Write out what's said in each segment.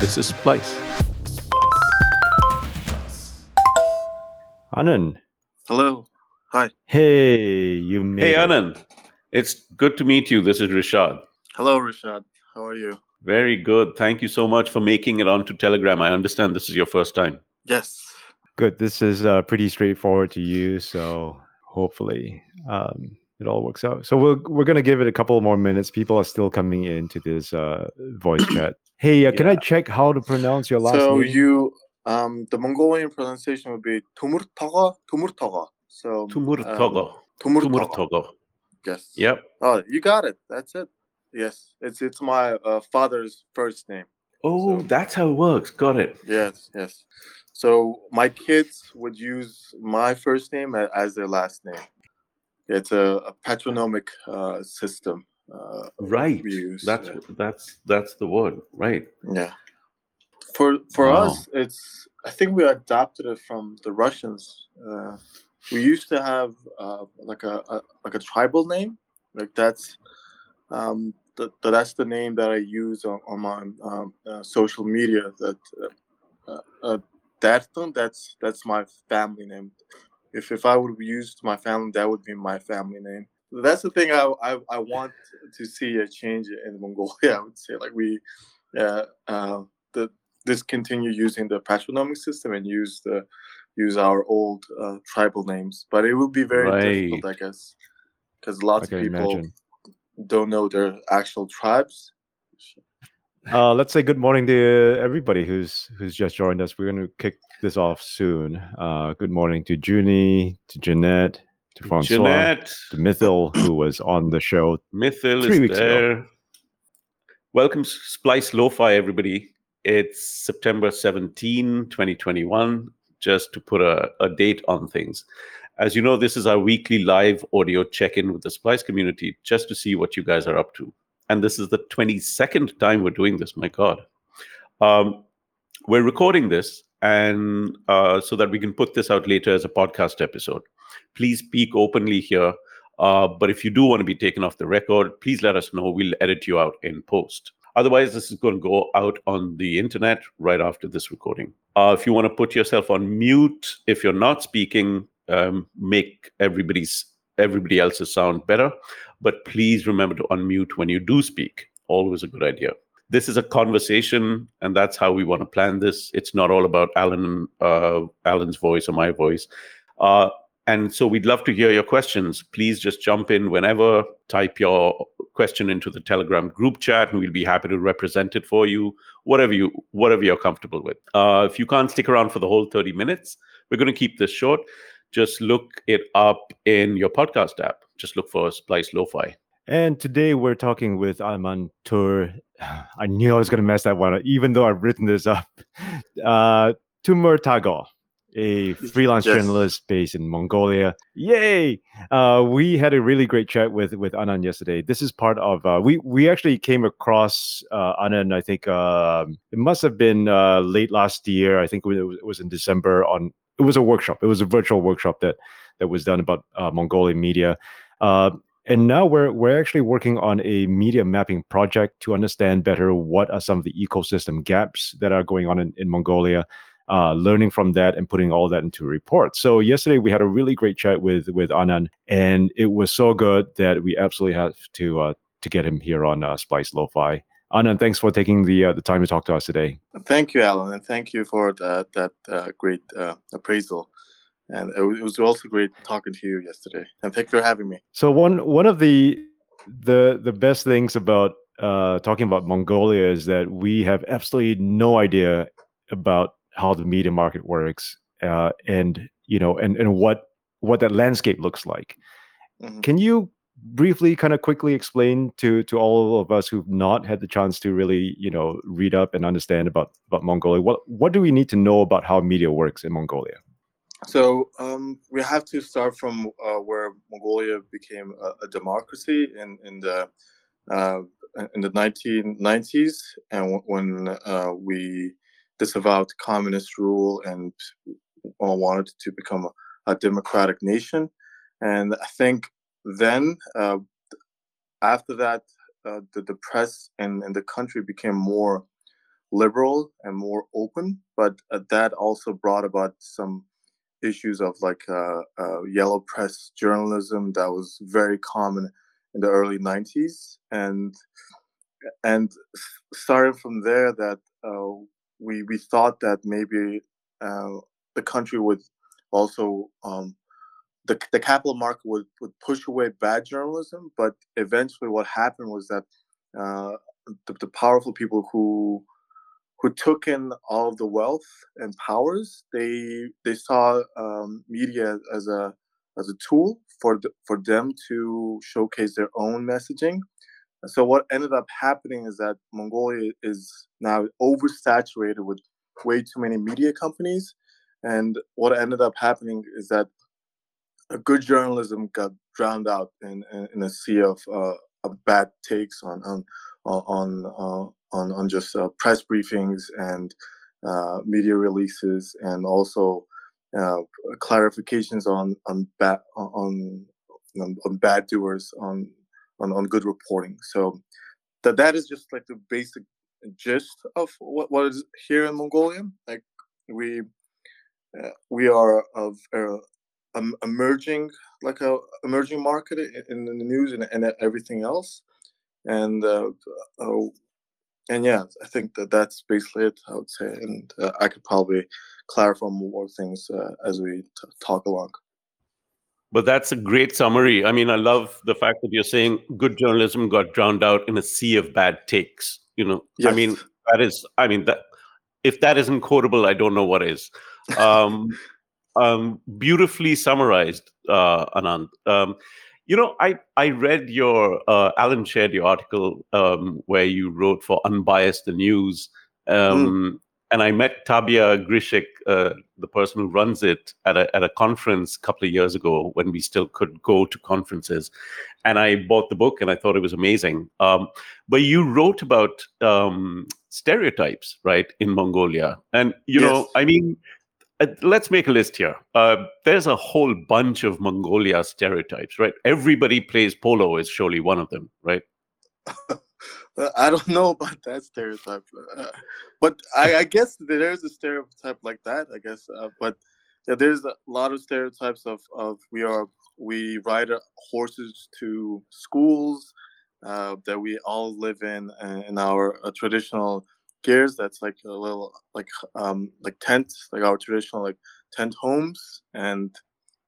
This is Splice. Anand. Hello. Hi. Hey, you made Hey, it. Anand. It's good to meet you. This is Rishad. Hello, Rishad. How are you? Very good. Thank you so much for making it onto Telegram. I understand this is your first time. Yes. Good. This is uh, pretty straightforward to use, so hopefully um, it all works out. So we're we're gonna give it a couple more minutes. People are still coming into this uh, voice chat. Hey, uh, can I check how to pronounce your last so name? you, um, the Mongolian pronunciation would be Tumurtaga, Tumurtaga. So Tumur um, Togo. Tumurtaga. Yes. Yep. Oh, you got it. That's it. Yes, it's it's my uh, father's first name. Oh, So- that's how it works. Got it. Yes, yes. So my kids would use my first name as their last name. It's a, a patronymic uh, system. Uh, Right. That's yeah. that's that's the word. Right. Yeah. For for Wow. us, it's I think we adopted it from the Russians. Uh, we used to have uh, like a, a like a tribal name, like that's um, th- th- that's the name that I use on, on my um, uh, social media. That uh, uh, uh, Dairtan, that's that's my family name. If if I would have used my family, that would be my family name. That's the thing I I, I want to see a change in Mongolia. I would say like we uh, uh, the discontinue using the patronymic system and use the use our old uh, tribal names. But it would be very difficult, I guess, because lots of people imagine. don't know their actual tribes. Uh, let's say good morning to everybody who's who's just joined us. We're going to kick this off soon. Uh, good morning to Junie, to Jeanette, to Francois, Jeanette. to Mithil, who was on the show Mithil Three is weeks ago. there. Welcome, Splice Lo-Fi, everybody. It's September 17, 2021, just to put a, a date on things. As you know, this is our weekly live audio check-in with the Splice community, just to see what you guys are up to. And this is the 22nd time we're doing this, my God. Um, we're recording this and uh, so that we can put this out later as a podcast episode. Please speak openly here. Uh, but if you do want to be taken off the record, please let us know. We'll edit you out in post. Otherwise, this is going to go out on the internet right after this recording. Uh, if you want to put yourself on mute, if you're not speaking, um, make everybody's everybody else's sound better. But please remember to unmute when you do speak. Always a good idea. This is a conversation, and that's how we want to plan this. It's not all about Alan, uh, Alan's voice or my voice. Uh, and so we'd love to hear your questions. Please just jump in whenever, type your question into the Telegram group chat, and we'll be happy to represent it for you, whatever you whatever you're comfortable with. Uh, if you can't stick around for the whole 30 minutes, we're going to keep this short. Just look it up in your podcast app. Just look for Splice Lo-Fi. And today we're talking with Alman Tur. I knew I was going to mess that one up, even though I've written this up. Uh, Tumur Tagor, a freelance Yes. journalist based in Mongolia. Yay! Uh, we had a really great chat with with Anand yesterday. This is part of uh, we we actually came across uh, Anand. I think um it must have been uh, late last year. I think it was, it was in December. On it was a workshop. It was a virtual workshop that that was done about uh, Mongolian media. And now we're we're actually working on a media mapping project to understand better what are some of the ecosystem gaps that are going on in, in Mongolia, uh, learning from that and putting all that into a report. So yesterday we had a really great chat with with Anand, and it was so good that we absolutely have to uh, to get him here on uh, Splice Lo-Fi. Anand, thanks for taking the uh, the time to talk to us today. Thank you, Alan, and thank you for that that uh, great uh, appraisal. And it was also great talking to you yesterday. And thank you for having me. So one one of the the the best things about uh, talking about Mongolia is that we have absolutely no idea about how the media market works, uh, and you know, and and what what that landscape looks like. Mhm. Can you briefly, kind of quickly explain to to all of us who've not had the chance to really, you know, read up and understand about about Mongolia? What what do we need to know about how media works in Mongolia? So um, we have to start from uh, where Mongolia became a, a democracy in in the uh, in the 1990s, and when uh, we disavowed communist rule and wanted to become a, a democratic nation. And I think then, uh, after that, uh, the, the press and, and the country became more liberal and more open, but uh, that also brought about some issues of like uh, uh, yellow press journalism that was very common in the early 90s and and starting from there that uh, we we thought that maybe uh, the country would also um, the, the capital market would, would push away bad journalism but eventually what happened was that uh, the, the powerful people who who took in all the wealth and powers. They they saw um, media as a as a tool for the, for them to showcase their own messaging. So what ended up happening is that Mongolia is now oversaturated with way too many media companies, and what ended up happening is that a good journalism got drowned out in in, in a sea of, uh, of bad takes on on on uh, on on just uh, press briefings and uh, media releases, and also uh, clarifications on on bad on, on on bad doers on, on on good reporting. So that that is just like the basic gist of what, what is here in Mongolia. Like we uh, we are of uh, um, emerging like a emerging market in, in the news and, and everything else and uh, uh, and yeah, I think that that's basically it. I would say, and uh, I could probably clarify more things uh, as we t- talk along. But that's a great summary. I mean, I love the fact that you're saying good journalism got drowned out in a sea of bad takes. You know, yes. I mean, that is, I mean, that if that isn't quotable, I don't know what is. Um, um, beautifully summarized, uh, Anand. Um, you know, I I read your uh, Alan shared your article um, where you wrote for Unbias the News, um, mm. and I met Tabea Grzeszyk, uh, the person who runs it, at a at a conference a couple of years ago when we still could go to conferences, and I bought the book and I thought it was amazing. Um, but you wrote about um, stereotypes, right, in Mongolia, and you yes. know, I mean let's make a list here. Uh, there's a whole bunch of Mongolia stereotypes, right? Everybody plays polo is surely one of them, right? I don't know about that stereotype, uh, but I, I, guess there's a stereotype like that. I guess, uh, but yeah, there's a lot of stereotypes of of we are we ride horses to schools, uh, that we all live in in our traditional gers that's like a little like um like tents like our traditional like tent homes and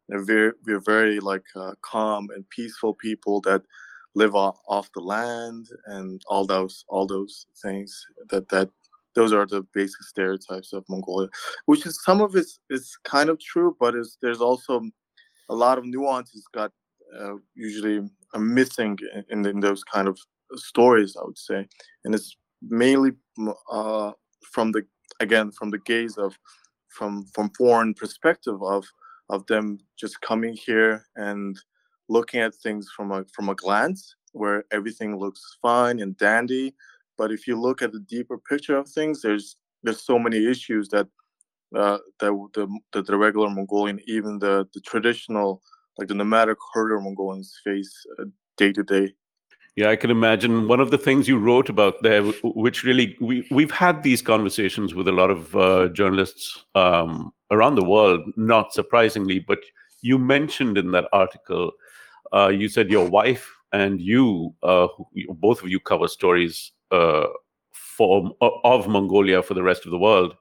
they're very we're very like uh, calm and peaceful people that live off, off the land and all those all those things that that those are the basic stereotypes of Mongolia, which is some of it is kind of true, but there's also a lot of nuances got uh, usually missing in, in those kind of stories, I would say, and it's mainly uh, from the again from the gaze of from from foreign perspective of of them just coming here and looking at things from a from a glance where everything looks fine and dandy but if you look at the deeper picture of things there's there's so many issues that uh, that the, the, the regular Mongolian, even the, the traditional, like the nomadic herder Mongolians face uh, day to day. Yeah, I can imagine one of the things you wrote about there, which really we we've had these conversations with a lot of uh, journalists um, around the world. Not surprisingly, but you mentioned in that article, uh, you said your wife and you, uh, both of you, cover stories uh, for of Mongolia for the rest of the world.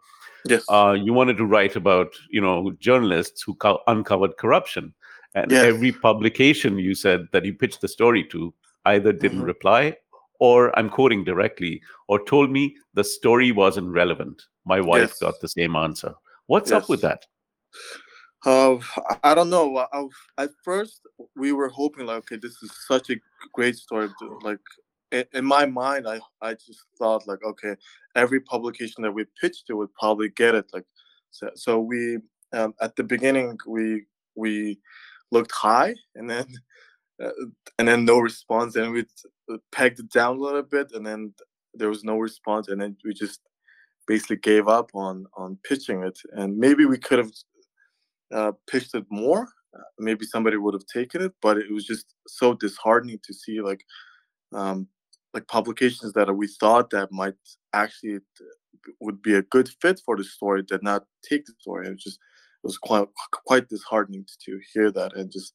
Yes, uh, you wanted to write about you know journalists who co- uncovered corruption, and yes. every publication you said that you pitched the story to either didn't mm-hmm. reply or I'm quoting directly, or told me the story wasn't relevant. My wife yes. got the same answer. What's yes. up with that? Uh, I don't know. I, at first, we were hoping like, okay, this is such a great story. Like in, in, my mind, I I just thought like, okay, every publication that we pitched to would probably get it. Like, so, so we um, at the beginning we we looked high, and then and then no response and we uh, pegged it down a little bit and then there was no response and then we just basically gave up on on pitching it and maybe we could have uh, pitched it more uh, maybe somebody would have taken it but it was just so disheartening to see like um, like publications that we thought that might actually would be a good fit for the story did not take the story. It was just it was quite quite disheartening to hear that and just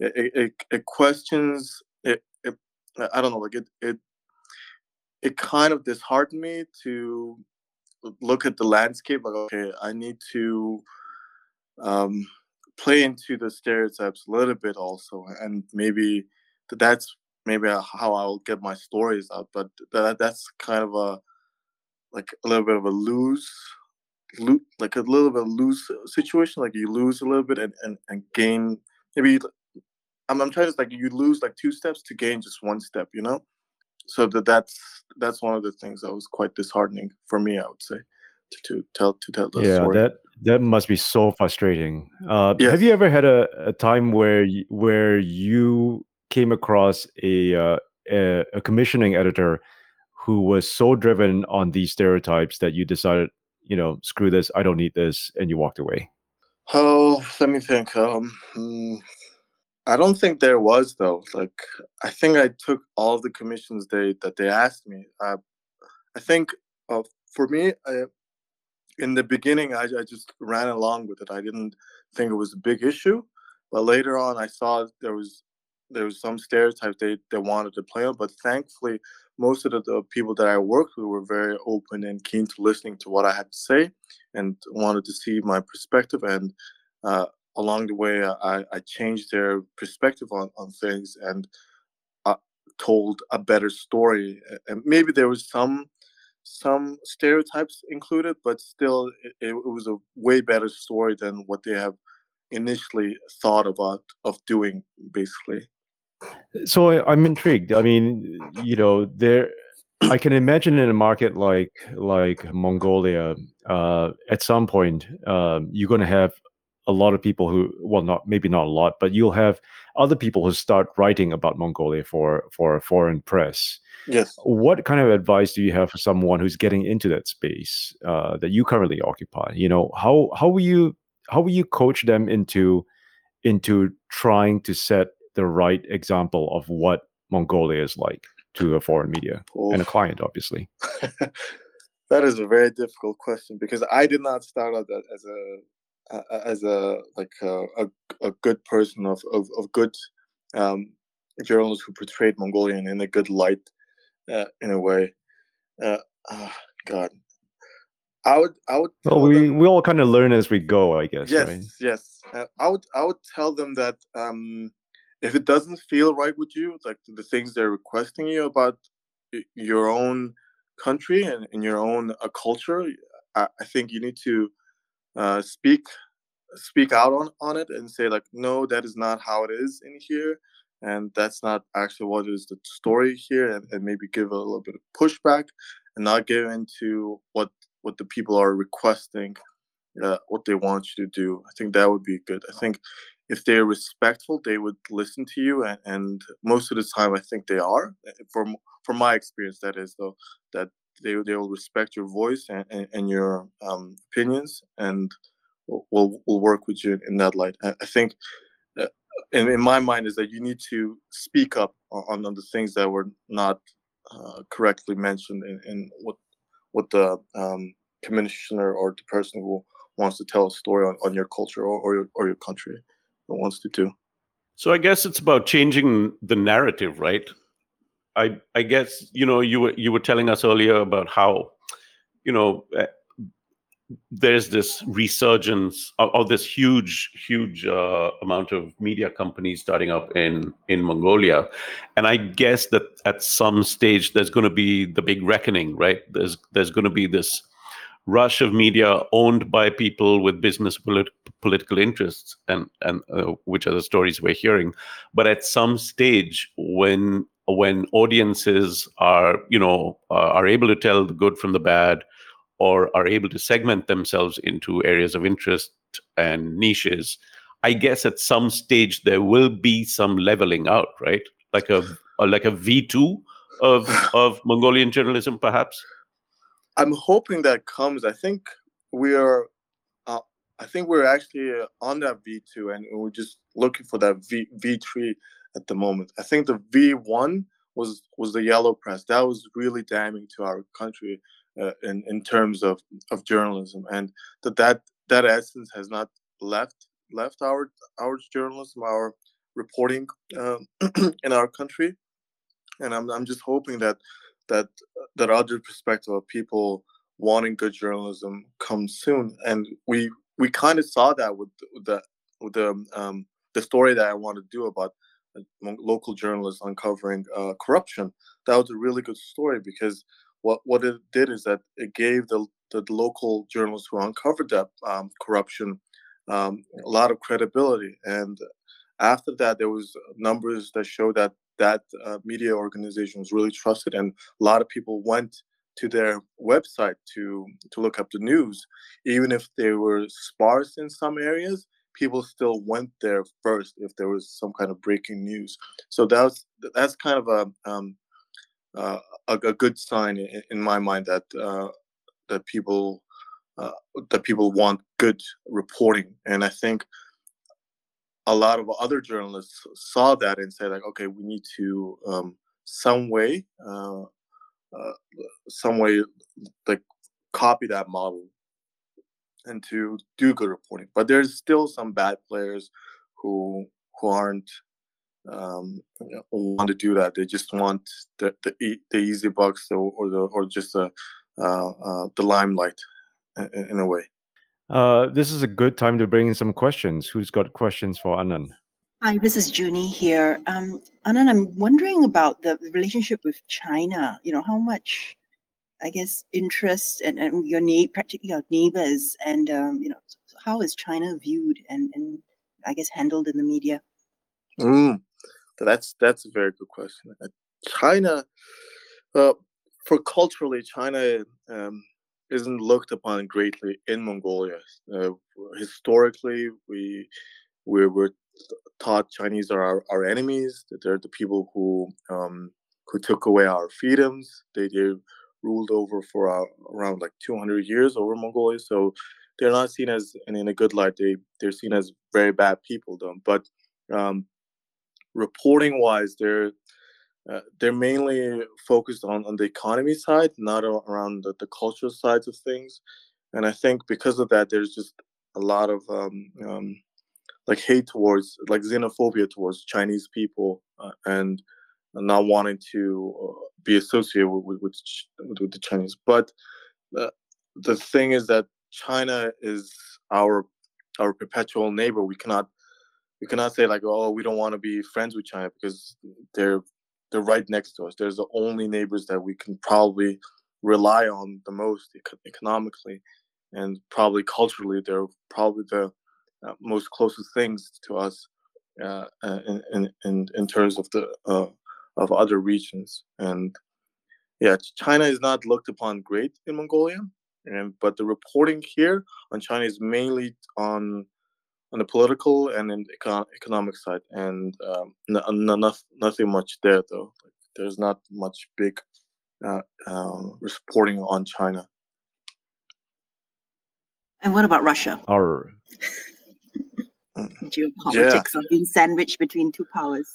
it it, it questions it, it I don't know like it it it kind of disheartened me to look at the landscape like okay I need to um, play into the stereotypes a little bit also and maybe that's maybe how I'll get my stories out but that that's kind of a like a little bit of a lose lo- like a little bit of a lose situation like you lose a little bit and, and, and gain maybe I'm, I'm trying to like you lose like two steps to gain just one step you know? So that that's that's one of the things that was quite disheartening for me i would say to, to tell to tell the yeah story. that that must be so frustrating. Uh Yes. have you ever had a, a time where you, where you came across a, uh, a a commissioning editor who was so driven on these stereotypes that you decided you know screw this i don't need this and you walked away? Oh let me think um hmm, i don't think there was though. Like i think i took all the commissions they that they asked me. Uh, i think uh, for me I, in the beginning I, I just ran along with it. I didn't think it was a big issue but later on i saw there was there was some stereotypes they, they wanted to play on but thankfully most of the, the people that i worked with were very open and keen to listening to what i had to say and wanted to see my perspective and uh, along the way I, I changed their perspective on, on things and uh, told a better story and maybe there was some some stereotypes included but still it, it was a way better story than what they have initially thought about of doing basically. So i'm intrigued. I mean you know there i can imagine in a market like like mongolia uh at some point um you're going to have a lot of people who well not maybe not a lot but you'll have other people who start writing about mongolia for for foreign press. Yes. What kind of advice do you have for someone who's getting into that space uh, that you currently occupy? You know how how will you how will you coach them into into trying to set the right example of what mongolia is like to a foreign media and a client obviously? That is a very difficult question because I did not start out as a- as a like a, a, a good person of of, of good um, journalists who portrayed Mongolian in a good light uh, in a way. Uh, ah, God, I would I would well we them- we all kind of learn as we go i guess yes right? yes. Uh, i would i would tell them that um if it doesn't feel right with you like the things they're requesting you about your own country and, and your own uh, culture I, I think you need to uh, speak speak out on on it and say like no that is not how it is in here and that's not actually what is the story here and, and maybe give a little bit of pushback and not give into what what the people are requesting uh, what they want you to do. I think that would be good. I think if they're respectful they would listen to you and, and most of the time i think they are uh, from from my experience that is though that they, they will respect your voice and, and, and your um, opinions and will will work with you in that light. I, I think, uh, in, in my mind, is that you need to speak up on, on the things that were not uh, correctly mentioned in, in what what the um, commissioner or the person who wants to tell a story on, on your culture or, or your or your country wants to do. So I guess it's about changing the narrative, right? I I guess you know you were you were telling us earlier about how you know uh, there's this resurgence of, of this huge huge uh, amount of media companies starting up in in Mongolia, and I guess that at some stage there's going to be the big reckoning, right? There's there's going to be this rush of media owned by people with business polit- political interests and and uh, which are the stories we're hearing but at some stage when when audiences are you know uh, are able to tell the good from the bad or are able to segment themselves into areas of interest and niches i guess at some stage there will be some leveling out right like a, a like a v2 of of mongolian journalism perhaps I'm hoping that comes. I think we are. Uh, I think we're actually on that V2, and we're just looking for that V V3 at the moment. I think the V1 was was the yellow press. That was really damning to our country. uh, in in terms of of journalism, and that that that essence has not left left our our journalism, our reporting uh, in our country, and I'm I'm just hoping that that that other perspective of people wanting good journalism comes soon, and we we kind of saw that with, the with the um, the story that I want to do about local journalists uncovering uh, corruption. That was a really good story because what what it did is that it gave the the local journalists who uncovered that um, corruption um, a lot of credibility. And after that, there was numbers that show that that uh, media organization was really trusted, and a lot of people went to their website to to look up the news, even if they were sparse in some areas. People still went there first if there was some kind of breaking news. So that's that's kind of a um, uh, a, a, good sign in, in my mind that uh, that people uh, that people want good reporting, and I think a lot of other journalists saw that and said like, okay, we need to um, some way, uh, uh, some way, like copy that model and to do good reporting. But there's still some bad players who who aren't um, you know, want to do that. They just want the the, the easy bucks or, or the or just the uh, uh, the limelight in, in a way. Uh, this is a good time to bring in some questions. Who's got questions for Anand? Hi, this is Junie here. Um, Anand, I'm wondering about the relationship with China. You know, how much, I guess, interest and, and your na- your neighbors, and um, you know, how is China viewed and, and I guess handled in the media? Mm, that's that's a very good question. Uh, China, uh, for culturally, China um, isn't looked upon greatly in Mongolia. Uh, historically, we we were taught Chinese are our, our enemies. That they're the people who um, who took away our freedoms. They, they ruled over for uh, around like 200 years over Mongolia. So they're not seen as in, in a good light. They they're seen as very bad people, though. But um, reporting wise, they're uh, they're mainly focused on, on the economy side, not around the, the cultural sides of things. And I think because of that, there's just a lot of um, um, like hate towards, like xenophobia towards Chinese people, uh, and not wanting to uh, be associated with with, with, with the Chinese. But the the thing is that China is our our perpetual neighbor. We cannot we cannot say like, oh, we don't want to be friends with China because they're they're right next to us. They're the only neighbors that we can probably rely on the most economically and probably culturally. They're probably the uh, most closest things to us uh, uh in, in, in terms of the uh, of other regions. And yeah, China is not looked upon great in Mongolia, and but the reporting here on China is mainly on on the political and in the econ- economic side, and um, n- n- nothing much there though. Like, there's not much big uh, uh, reporting on China. And what about Russia? Our geopolitics yeah. of being sandwiched between two powers.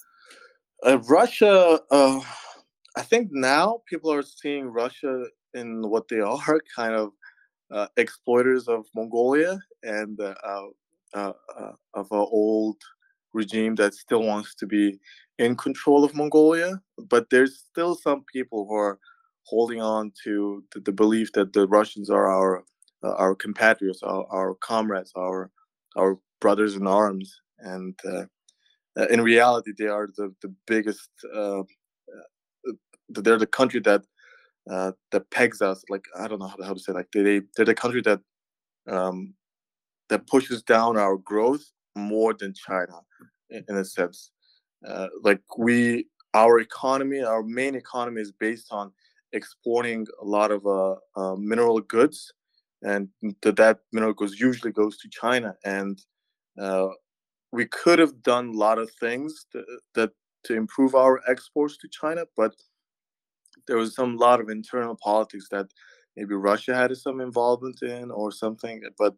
Uh, Russia, uh, I think now people are seeing Russia in what they are, kind of uh, exploiters of Mongolia and uh, uh, uh, of an old regime that still wants to be in control of Mongolia. But there's still some people who are holding on to the, the belief that the Russians are our uh, our compatriots, our, our, comrades, our our brothers in arms, and uh, uh in reality, they are the the biggest. Uh, they're the country that that pegs us. Like I don't know how, how to say. Like they they're the country that um, that pushes down our growth more than China, in, in a sense. Uh, like we, our economy, our main economy is based on exporting a lot of uh, uh, mineral goods, and th- that mineral goods usually goes to China. And uh, we could have done a lot of things to, that to improve our exports to China, but there was some lot of internal politics that maybe Russia had some involvement in or something. But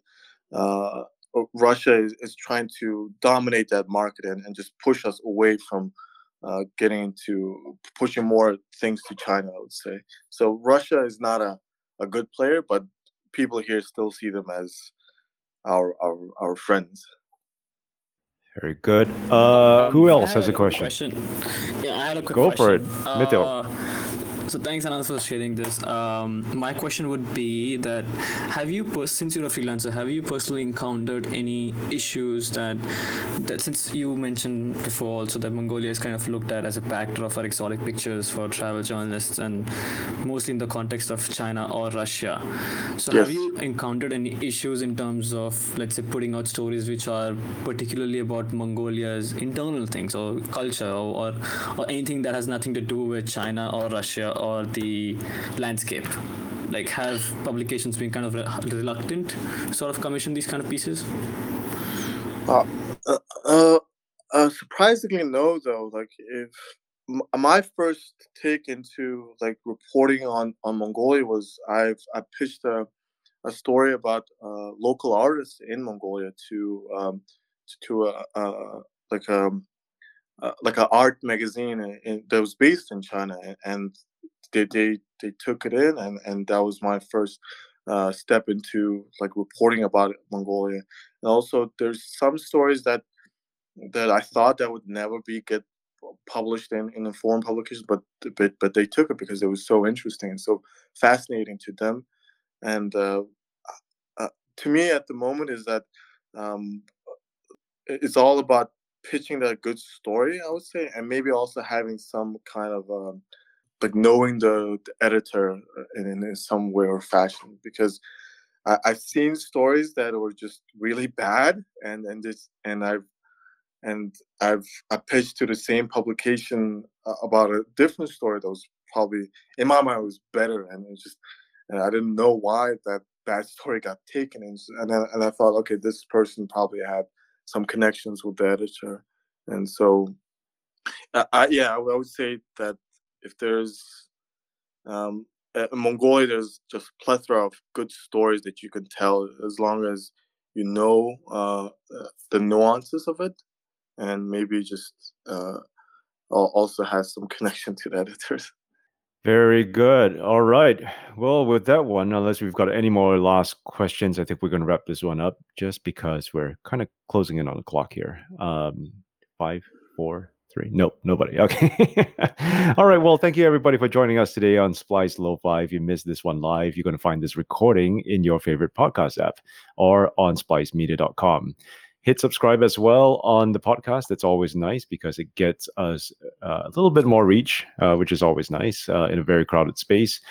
uh, Russia is, is trying to dominate that market and, and just push us away from uh, getting into pushing more things to China, I would say. So Russia is not a a good player, but people here still see them as our our, our friends. Very good. Uh, who else has a had question? Yeah, I had a quick Go for it. Uh, so thanks, Anand, for sharing this. Um, my question would be that have you, since you're a freelancer, have you personally encountered any issues that, that since you mentioned before also that Mongolia is kind of looked at as a backdrop for exotic pictures for travel journalists and mostly in the context of China or Russia. So have you encountered any issues in terms of, let's say, putting out stories which are particularly about Mongolia's internal things or culture or, or, or anything that has nothing to do with China or Russia or the landscape? Like, have publications been kind of re- reluctant to sort of commission these kind of pieces? Uh, uh, uh, uh, surprisingly, no. Though, like if my first take into like reporting on on Mongolia was I've I pitched a a story about uh, local artists in Mongolia to um, to a, uh like a uh, like an art magazine in, in, that was based in China, and they they they took it in, and and that was my first uh, step into like reporting about Mongolia. And also, there's some stories that that I thought that would never be get published in in the foreign publications, but but but they took it because it was so interesting and so fascinating to them. And uh, uh, to me, at the moment, is that um, it's all about pitching that good story, I would say, and maybe also having some kind of um, like knowing the, the editor uh, in, in some way or fashion because I, I've seen stories that were just really bad and and this and I've and I've I pitched to the same publication uh, about a different story that was probably in my mind was better and it just and I didn't know why that that story got taken and and then, and I thought okay this person probably had some connections with the editor. And so uh, I, yeah I I would say that if there's um, in Mongolia, there's just plethora of good stories that you can tell as long as you know uh, the nuances of it, and maybe just uh, also has some connection to the editors. Very good. All right. Well, with that one, unless we've got any more last questions, I think we're going to wrap this one up just because we're kind of closing in on the clock here. Um, five, four, three. Nope, nobody. Okay. All right. Well, thank you everybody for joining us today on Splice Lo-Fi. If you missed this one live, you're going to find this recording in your favorite podcast app or on splicemedia.com. Hit subscribe as well on the podcast. That's always nice because it gets us uh, a little bit more reach, uh, which is always nice uh, in a very crowded space.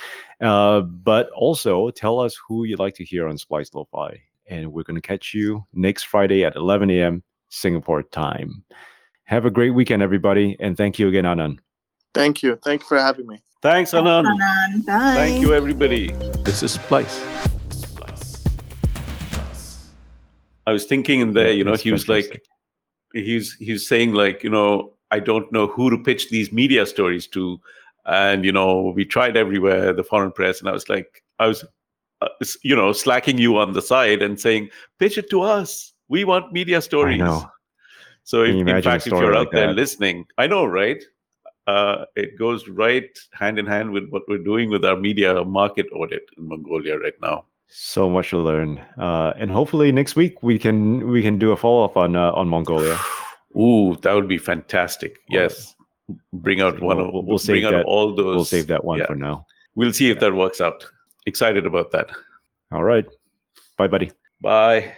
Uh, but also tell us who you'd like to hear on Splice Lo-Fi. And we're going to catch you next Friday at 11 a.m. Singapore time. Have a great weekend, everybody. And thank you again, Anand. Thank you. Thank you for having me. Thanks, Anand. Anand. Bye. Thank you, everybody. This is Splice. I was thinking in there, you know, he was like, he's he's saying like, you know, I don't know who to pitch these media stories to, and you know, we tried everywhere, the foreign press, and I was like, I was, uh, you know, slacking you on the side and saying, pitch it to us. We want media stories. know. So, if, in fact, if you're like out there that? listening, I know, right? Uh, it goes right hand in hand with what we're doing with our media market audit in Mongolia right now. So much to learn. Uh, and hopefully next week we can we can do a follow up on uh, on Mongolia. Ooh, that would be fantastic. Yes. Bring out one we'll- of we'll- we'll bring save out that- all those. We'll save that one yeah. for now. We'll see if that works out. Excited about that. All right. Bye, buddy. Bye.